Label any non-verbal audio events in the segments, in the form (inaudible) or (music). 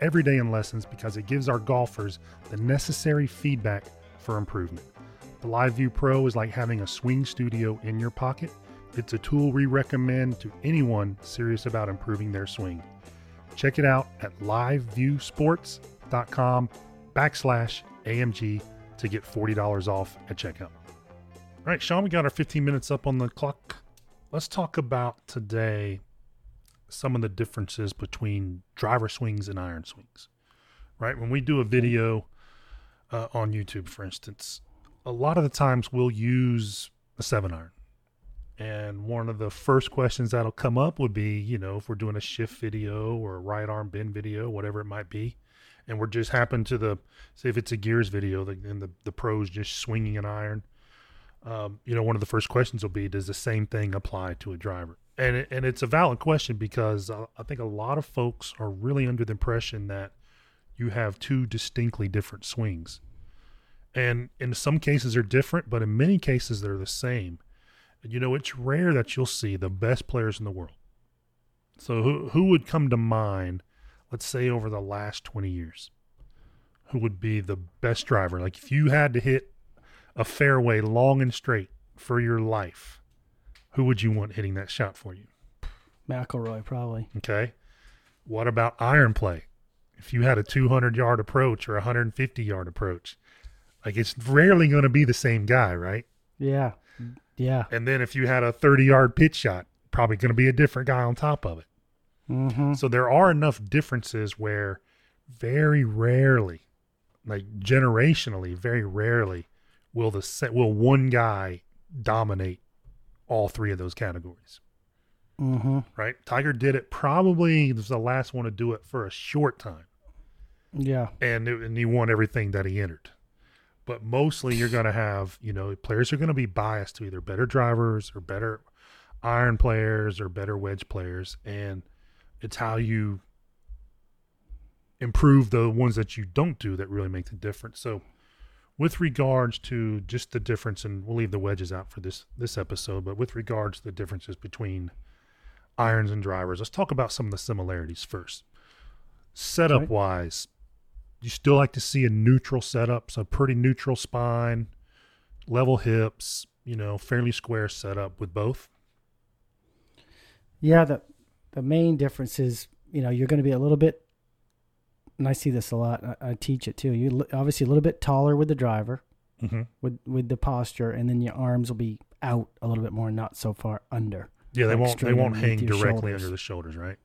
every day in lessons because it gives our golfers the necessary feedback for improvement. The LiveView Pro is like having a swing studio in your pocket. It's a tool we recommend to anyone serious about improving their swing. Check it out at liveviewsports.com backslash AMG to get $40 off at checkout. All right, Sean, we got our 15 minutes up on the clock. Let's talk about today some of the differences between driver swings and iron swings. Right? When we do a video uh, on YouTube, for instance, a lot of the times we'll use a seven iron. And one of the first questions that'll come up would be, you know, if we're doing a shift video or a right arm bend video, whatever it might be, and we're just happen to the, say if it's a gears video, and the, the pros just swinging an iron, um, you know, one of the first questions will be, does the same thing apply to a driver? And and it's a valid question because uh, I think a lot of folks are really under the impression that you have two distinctly different swings, and in some cases they're different, but in many cases they're the same. And you know, it's rare that you'll see the best players in the world. So who who would come to mind? Let's say over the last twenty years, who would be the best driver? Like if you had to hit a fairway long and straight for your life, who would you want hitting that shot for you? McIlroy, probably. Okay. What about iron play? If you had a 200 yard approach or a 150 yard approach, like it's rarely going to be the same guy, right? Yeah. Yeah. And then if you had a 30 yard pitch shot, probably going to be a different guy on top of it. Mm-hmm. So there are enough differences where very rarely, like generationally, very rarely will the set will one guy dominate all three of those categories. Mm-hmm. Right? Tiger did it. Probably was the last one to do it for a short time, Yeah. and it, and he won everything that he entered. But mostly, you're going to have you know players are going to be biased to either better drivers or better iron players or better wedge players, and it's how you improve the ones that you don't do that really make the difference. So with regards to just the difference and we'll leave the wedges out for this this episode but with regards to the differences between irons and drivers let's talk about some of the similarities first setup Okay. wise you still like to see a neutral setup so pretty neutral spine level hips you know fairly square setup with both Yeah. The the main difference is, you know, you're going to be a little bit, and I see this a lot. I, I teach it too. You obviously a little bit taller with the driver, mm-hmm. with with the posture, and then your arms will be out a little bit more, not so far under. yeah they Like won't they won't hang directly shoulders. under the shoulders right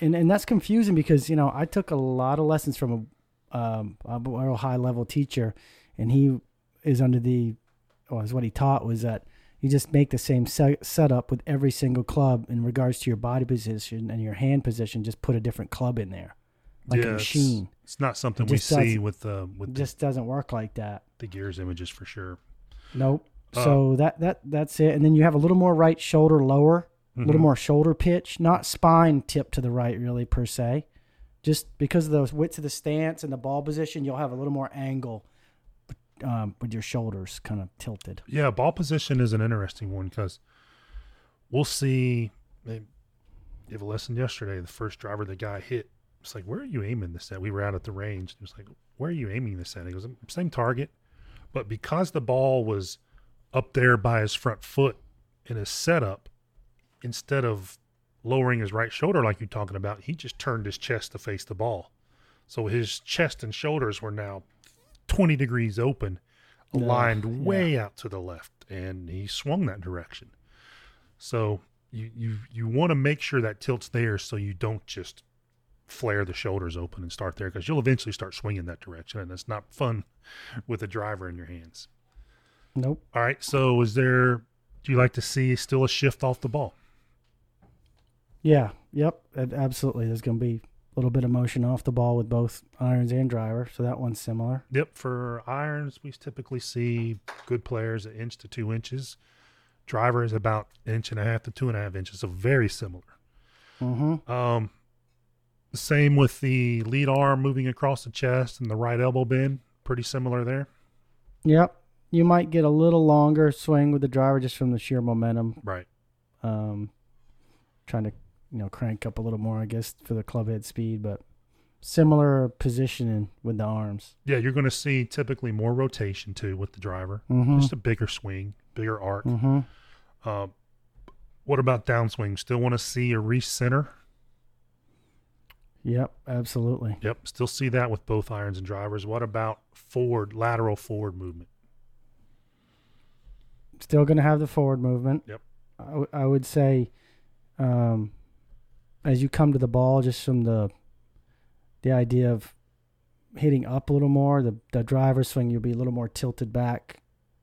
and and that's confusing because you know I took a lot of lessons from a, um, a real high level teacher, and he is under the, or is what he taught was that you just make the same se- setup with every single club in regards to your body position and your hand position. Just put a different club in there, like Yeah, a machine. it's not something It we see with the with It the, just doesn't work like that. the gears images for sure Nope. Uh, so that that that's it, and then you have a little more right shoulder lower, a little Mhm. more shoulder pitch, not spine tip to the right really per se. Just because of the width of the stance and the ball position, you'll have a little more angle um, with your shoulders kind of tilted. Yeah, ball position is an interesting one because we'll see. Gave a lesson yesterday. The first driver the guy hit, it's like, where are you aiming this at? We were out at the range. It was like, where are you aiming this at? He goes, same target, but because the ball was up there by his front foot in his setup, instead of lowering his right shoulder like you're talking about, he just turned his chest to face the ball. So his chest and shoulders were now 20 degrees open, aligned yeah. way out to the left, and he swung that direction. So you you you want to make sure that tilt's there, so you don't just flare the shoulders open and start there, because you'll eventually start swinging that direction, and it's not fun (laughs) with a driver in your hands. Nope. All right. So is there? Do you like to see still a shift off the ball? Yeah. Yep. ab- Absolutely. There's going to be a little bit of motion off the ball with both irons and driver. So that one's similar. Yep. For irons, we typically see good players an inch to two inches. Driver is about an inch and a half to two and a half inches, so very similar. Mm-hmm. Um, same with the lead arm moving across the chest and the right elbow bend. Pretty similar there. Yep. You might get a little longer swing with the driver just from the sheer momentum. Right. Um, trying to you know crank up a little more, I guess, for the club head speed, but similar positioning with the arms. Yeah, you're going to see typically more rotation too with the driver. Mm-hmm. Just a bigger swing, bigger arc. Mm-hmm. Uh, what about downswing? Still want to see a recenter? Yep, absolutely. Yep, still see that with both irons and drivers. What about forward, lateral forward movement? Still going to have the forward movement. Yep. I, w- I would say, um, as you come to the ball, just from the the idea of hitting up a little more, the the driver swing, you'll be a little more tilted back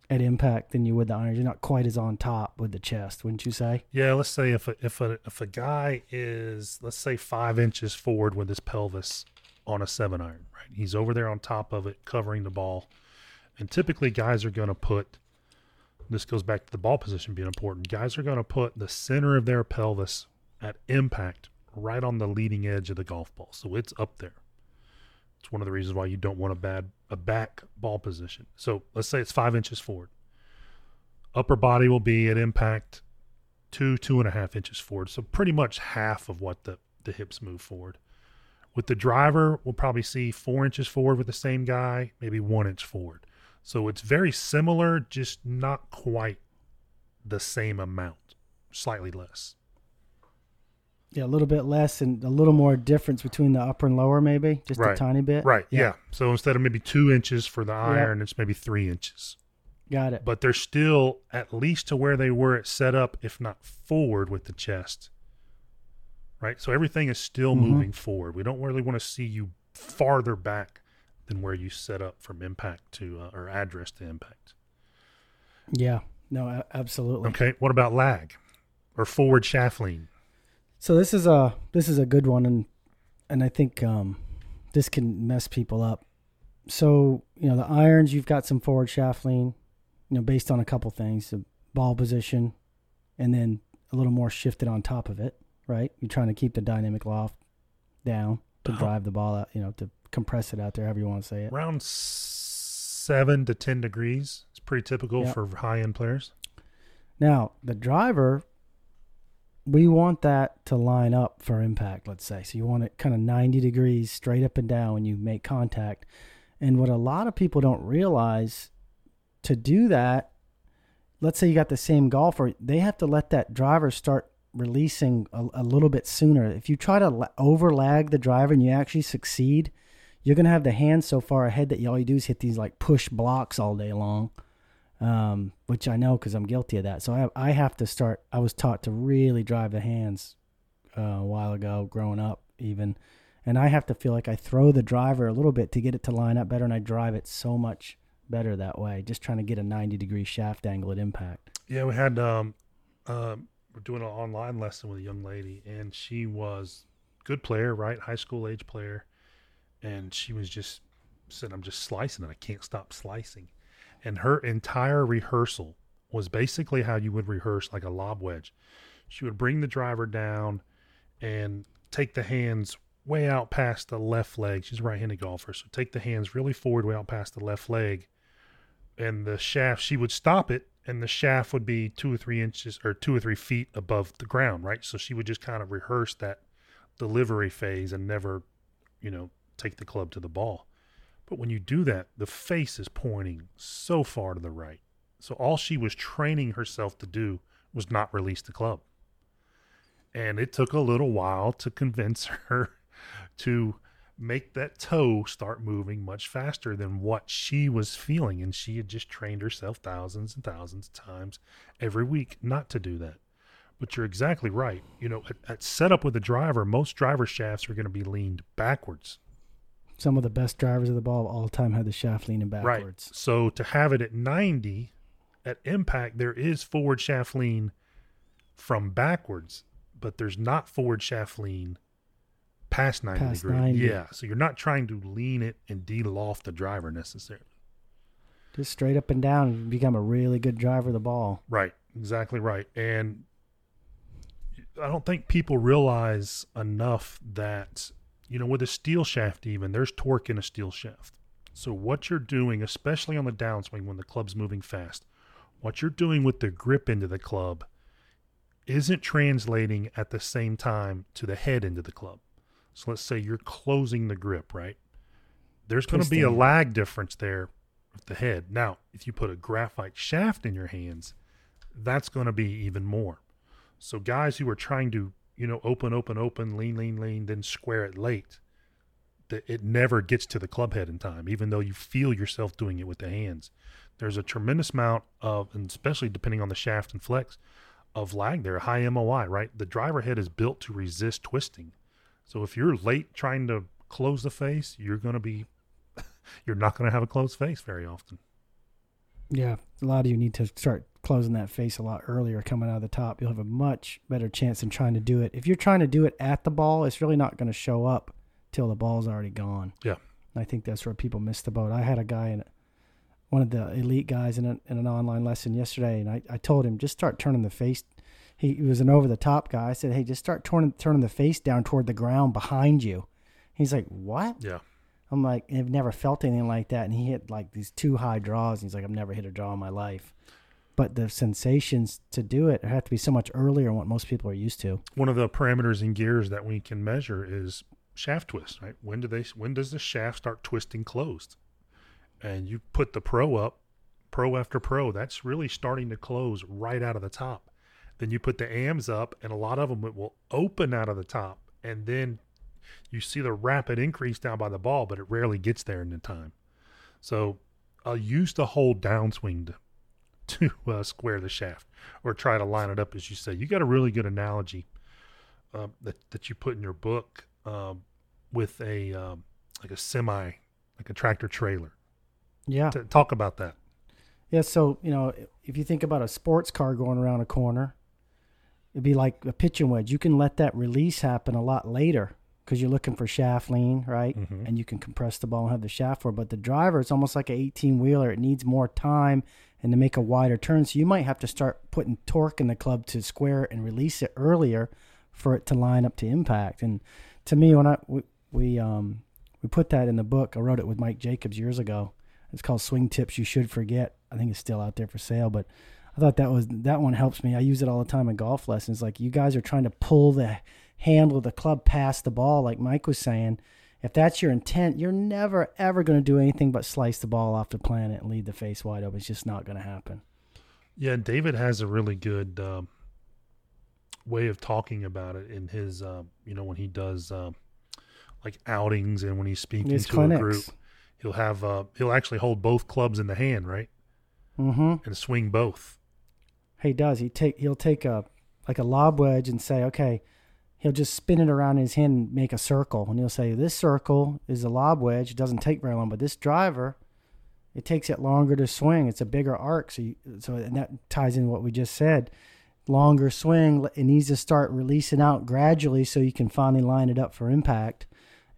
at impact than you would the irons. You're not quite as on top with the chest, wouldn't you say? Yeah, let's say if a, if a if a guy is let's say five inches forward with his pelvis on a seven iron, right? He's over there on top of it, covering the ball, and typically guys are going to put. This goes back to the ball position being important. Guys are going to put the center of their pelvis at impact right on the leading edge of the golf ball, so it's up there. It's one of the reasons why you don't want a bad a back ball position. So let's say it's five inches forward. Upper body will be at impact two, two and a half inches forward. So pretty much half of what the, the hips move forward. With the driver, we'll probably see four inches forward with the same guy, maybe one inch forward. So it's very similar, just not quite the same amount, slightly less. Yeah, a little bit less and a little more difference between the upper and lower, maybe just a tiny bit. Right. Yeah. So instead of maybe two inches for the Yeah. iron, it's maybe three inches. got it. But they're still at least to where they were at setup, if not forward with the chest. Right? So everything is still Mhm. moving forward. We don't really want to see you farther back than where you set up from impact to uh, or address to impact. Yeah, no, absolutely. Okay. What about lag or forward shaft lean? So this is a this is a good one, and and I think um, this can mess people up. So you know the irons, you've got some forward shaft lean, you know, based on a couple things: the ball position, and then a little more shifted on top of it. Right, you're trying to keep the dynamic loft down to Uh-huh. drive the ball out, you know, to compress it out there, however you want to say it. Around seven to 10 degrees. It's pretty typical Yeah. for high end players. Now, the driver, we want that to line up for impact, let's say. So you want it kind of 90 degrees straight up and down when you make contact. And what a lot of people don't realize to do that, let's say you got the same golfer, they have to let that driver start releasing a, a little bit sooner. If you try to la- overlag the driver and you actually succeed, you're going to have the hand so far ahead that all you do is hit these like push blocks all day long um, which I know because I'm guilty of that. So I I have to start. I was taught to really drive the hands uh, a while ago, growing up even, and I have to feel like I throw the driver a little bit to get it to line up better, and I drive it so much better that way. Just trying to get a 90 degree shaft angle at impact. Yeah, we had um, uh, we're doing an online lesson with a young lady, and she was good player, right, high school age player, and she was just said, "I'm just slicing it. I can't stop slicing," and her entire rehearsal was basically how you would rehearse like a lob wedge. She would bring the driver down and take the hands way out past the left leg. She's a right-handed golfer, so take the hands really forward, way out past the left leg, and the shaft. She would stop it, and the shaft would be two or three inches or two or three feet above the ground, right? So she would just kind of rehearse that delivery phase and never, you know, take the club to the ball. But when you do that, the face is pointing so far to the right. So all she was training herself to do was not release the club. And it took a little while to convince (laughs) her to make that toe start moving much faster than what she was feeling. And she had just trained herself thousands and thousands of times every week not to do that. But you're exactly right. You know, at, at setup with a driver, most driver shafts are going to be leaned backwards. Some of the best drivers of the ball of all time had the shaft leaning backwards. Right. So to have it at 90 at impact, there is forward shaft lean from backwards, but there's not forward shaft lean past 90 Past degrees. 90. Yeah. So you're not trying to lean it and de-loft the driver necessarily. Just straight up and down and become a really good driver of the ball. Right. Exactly right. And I don't think people realize enough that, you know, with a steel shaft, even there's torque in a steel shaft. So what you're doing, especially on the downswing when the club's moving fast, what you're doing with the grip into the club isn't translating at the same time to the head into the club. So let's say you're closing the grip, right? There's going to be a lag difference there with the head. Now, if you put a graphite shaft in your hands, that's going to be even more. So guys who are trying to, you know, open, open, open, lean, lean, lean, then square it late, that it never gets to the club head in time, even though you feel yourself doing it with the hands. There's a tremendous amount of, and especially depending on the shaft and flex, of lag there, high MOI, right? The driver head is built to resist twisting. So if you're late trying to close the face, you're going to be, (laughs) you're not going to have a closed face very often. Yeah, a lot of you need to start closing that face a lot earlier coming out of the top. You'll have a much better chance than trying to do it. If you're trying to do it at the ball, it's really not going to show up till the ball's already gone. Yeah. And I think that's where people miss the boat. I had a guy in one of the elite guys in, a, in an online lesson yesterday, and I, I told him just start turning the face. He, he was an over the top guy. I said, hey, just start turning turning the face down toward the ground behind you. He's like, what? Yeah. I'm like, I've never felt anything like that. And he hit like these two high draws. And he's like, I've never hit a draw in my life. But the sensations to do it have to be so much earlier than what most people are used to. one of the parameters and gears that we can measure is shaft twist, right? When do they when does the shaft start twisting closed? And you put the pro up, pro after pro, that's really starting to close right out of the top. Then you put the AMs up and a lot of them will open out of the top and then you see the rapid increase down by the ball, but it rarely gets there in the time. So I'll use the whole downswing to, (laughs) to uh, square the shaft or try to line it up as you say. You got a really good analogy um, that that you put in your book um, with a um, like a semi, like a tractor trailer. Yeah. T- talk about that. Yeah. So, you know, if you think about a sports car going around a corner, it'd be like a pitching wedge. You can let that release happen a lot later because you're looking for shaft lean, right? Mhm. And you can compress the ball and have the shaft for. But the driver, it's almost like an 18 wheeler. It needs more time and to make a wider turn. So you might have to start putting torque in the club to square it and release it earlier for it to line up to impact. And to me, when I we, we um we put that in the book, I wrote it with Mike Jacobs years ago. It's called Swing Tips You Should Forget. I think it's still out there for sale, but I thought that was that one helps me. I use it all the time in golf lessons. Like you guys are trying to pull the handle the club past the ball, like Mike was saying. If that's your intent, you're never ever going to do anything but slice the ball off the planet and leave the face wide open. It's just not going to happen. Yeah, David has a really good um, way of talking about it in his, uh, you know, when he does uh, like outings and when he's speaking These to a group, he'll have uh, he'll actually hold both clubs in the hand, right, Mm-hmm. and swing both. He does. He take he'll take a like a lob wedge and say, okay, he'll just spin it around in his hand and make a circle, and he'll say, this circle is a lob wedge. It doesn't take very long, but this driver, it takes it longer to swing. It's a bigger arc, so you, so and that ties in what we just said. Longer swing. It needs to start releasing out gradually, so you can finally line it up for impact.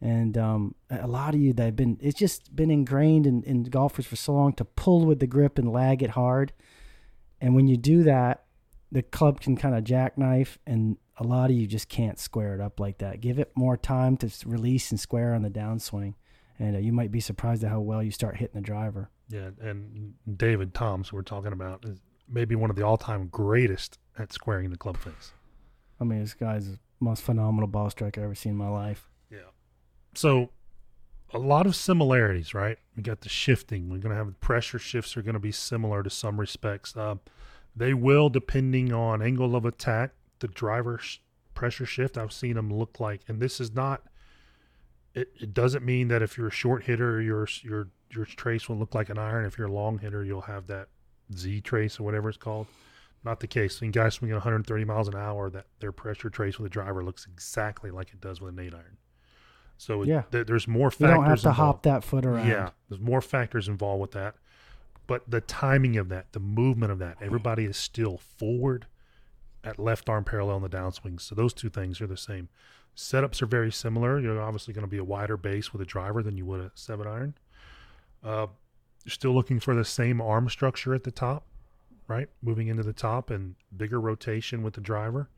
And um, a lot of you that have been, it's just been ingrained in, in golfers for so long to pull with the grip and lag it hard. And when you do that, the club can kind of jackknife, and a lot of you just can't square it up like that. Give it more time to release and square on the downswing, and uh, you might be surprised at how well you start hitting the driver. Yeah, and David Toms, who we're talking about, is maybe one of the all-time greatest at squaring the club face. I mean, this guy's the most phenomenal ball striker I've ever seen in my life. Yeah. So a lot of similarities, right? We got the shifting. We're going to have the pressure shifts are going to be similar to some respects. Uh, they will, depending on angle of attack, the driver sh- pressure shift. I've seen them look like, and this is not. It, it doesn't mean that if you're a short hitter, your your your trace will look like an iron. If you're a long hitter, you'll have that Z trace or whatever it's called. Not the case. When guys swinging 130 miles an hour, that their pressure trace with a driver looks exactly like it does with an eight iron. So it- Yeah. there- there's more factors. You don't have to involved. hop that foot around. Yeah, there's more factors involved with that. But the timing of that, the movement of that, everybody is still forward at left arm parallel in the downswing. So those two things are the same. Setups are very similar. You're obviously going to be a wider base with a driver than you would a seven iron. Uh, you're still looking for the same arm structure at the top, right? Moving into the top and bigger rotation with the driver.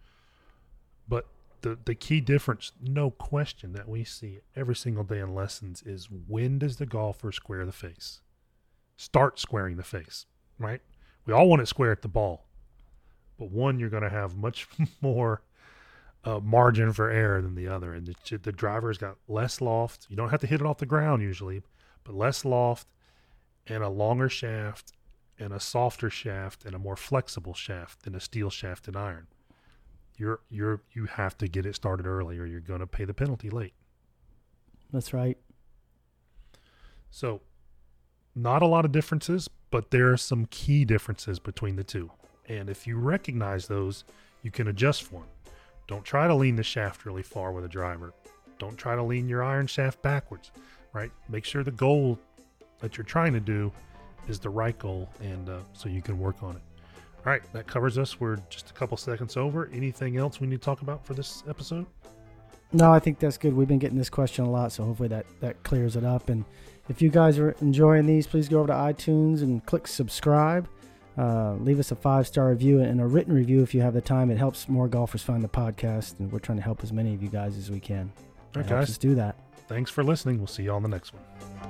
But the the key difference, no question, that we see every single day in lessons is when does the golfer square the face? Start squaring the face, right? We all want it square at the ball, but one you're going to have much (laughs) more uh, margin for error than the other, and the, the driver's got less loft. You don't have to hit it off the ground usually, but less loft and a longer shaft and a softer shaft and a more flexible shaft than a steel shaft and iron you're you're you have to get it started early or you're going to pay the penalty late. That's right. So, not a lot of differences, but there are some key differences between the two. And if you recognize those, you can adjust for them. Don't try to lean the shaft really far with a driver. Don't try to lean your iron shaft backwards, right? Make sure the goal that you're trying to do is the right goal, and uh, so you can work on it. All right, that covers us. We're just a couple seconds over. Anything else we need to talk about for this episode? No, I think that's good. We've been getting this question a lot, so hopefully that that clears it up. And if you guys are enjoying these, please go over to iTunes and click subscribe. Uh, leave us a five star review and a written review if you have the time. It helps more golfers find the podcast, and we're trying to help as many of you guys as we can. All right, guys, do that. Thanks for listening. We'll see you on the next one.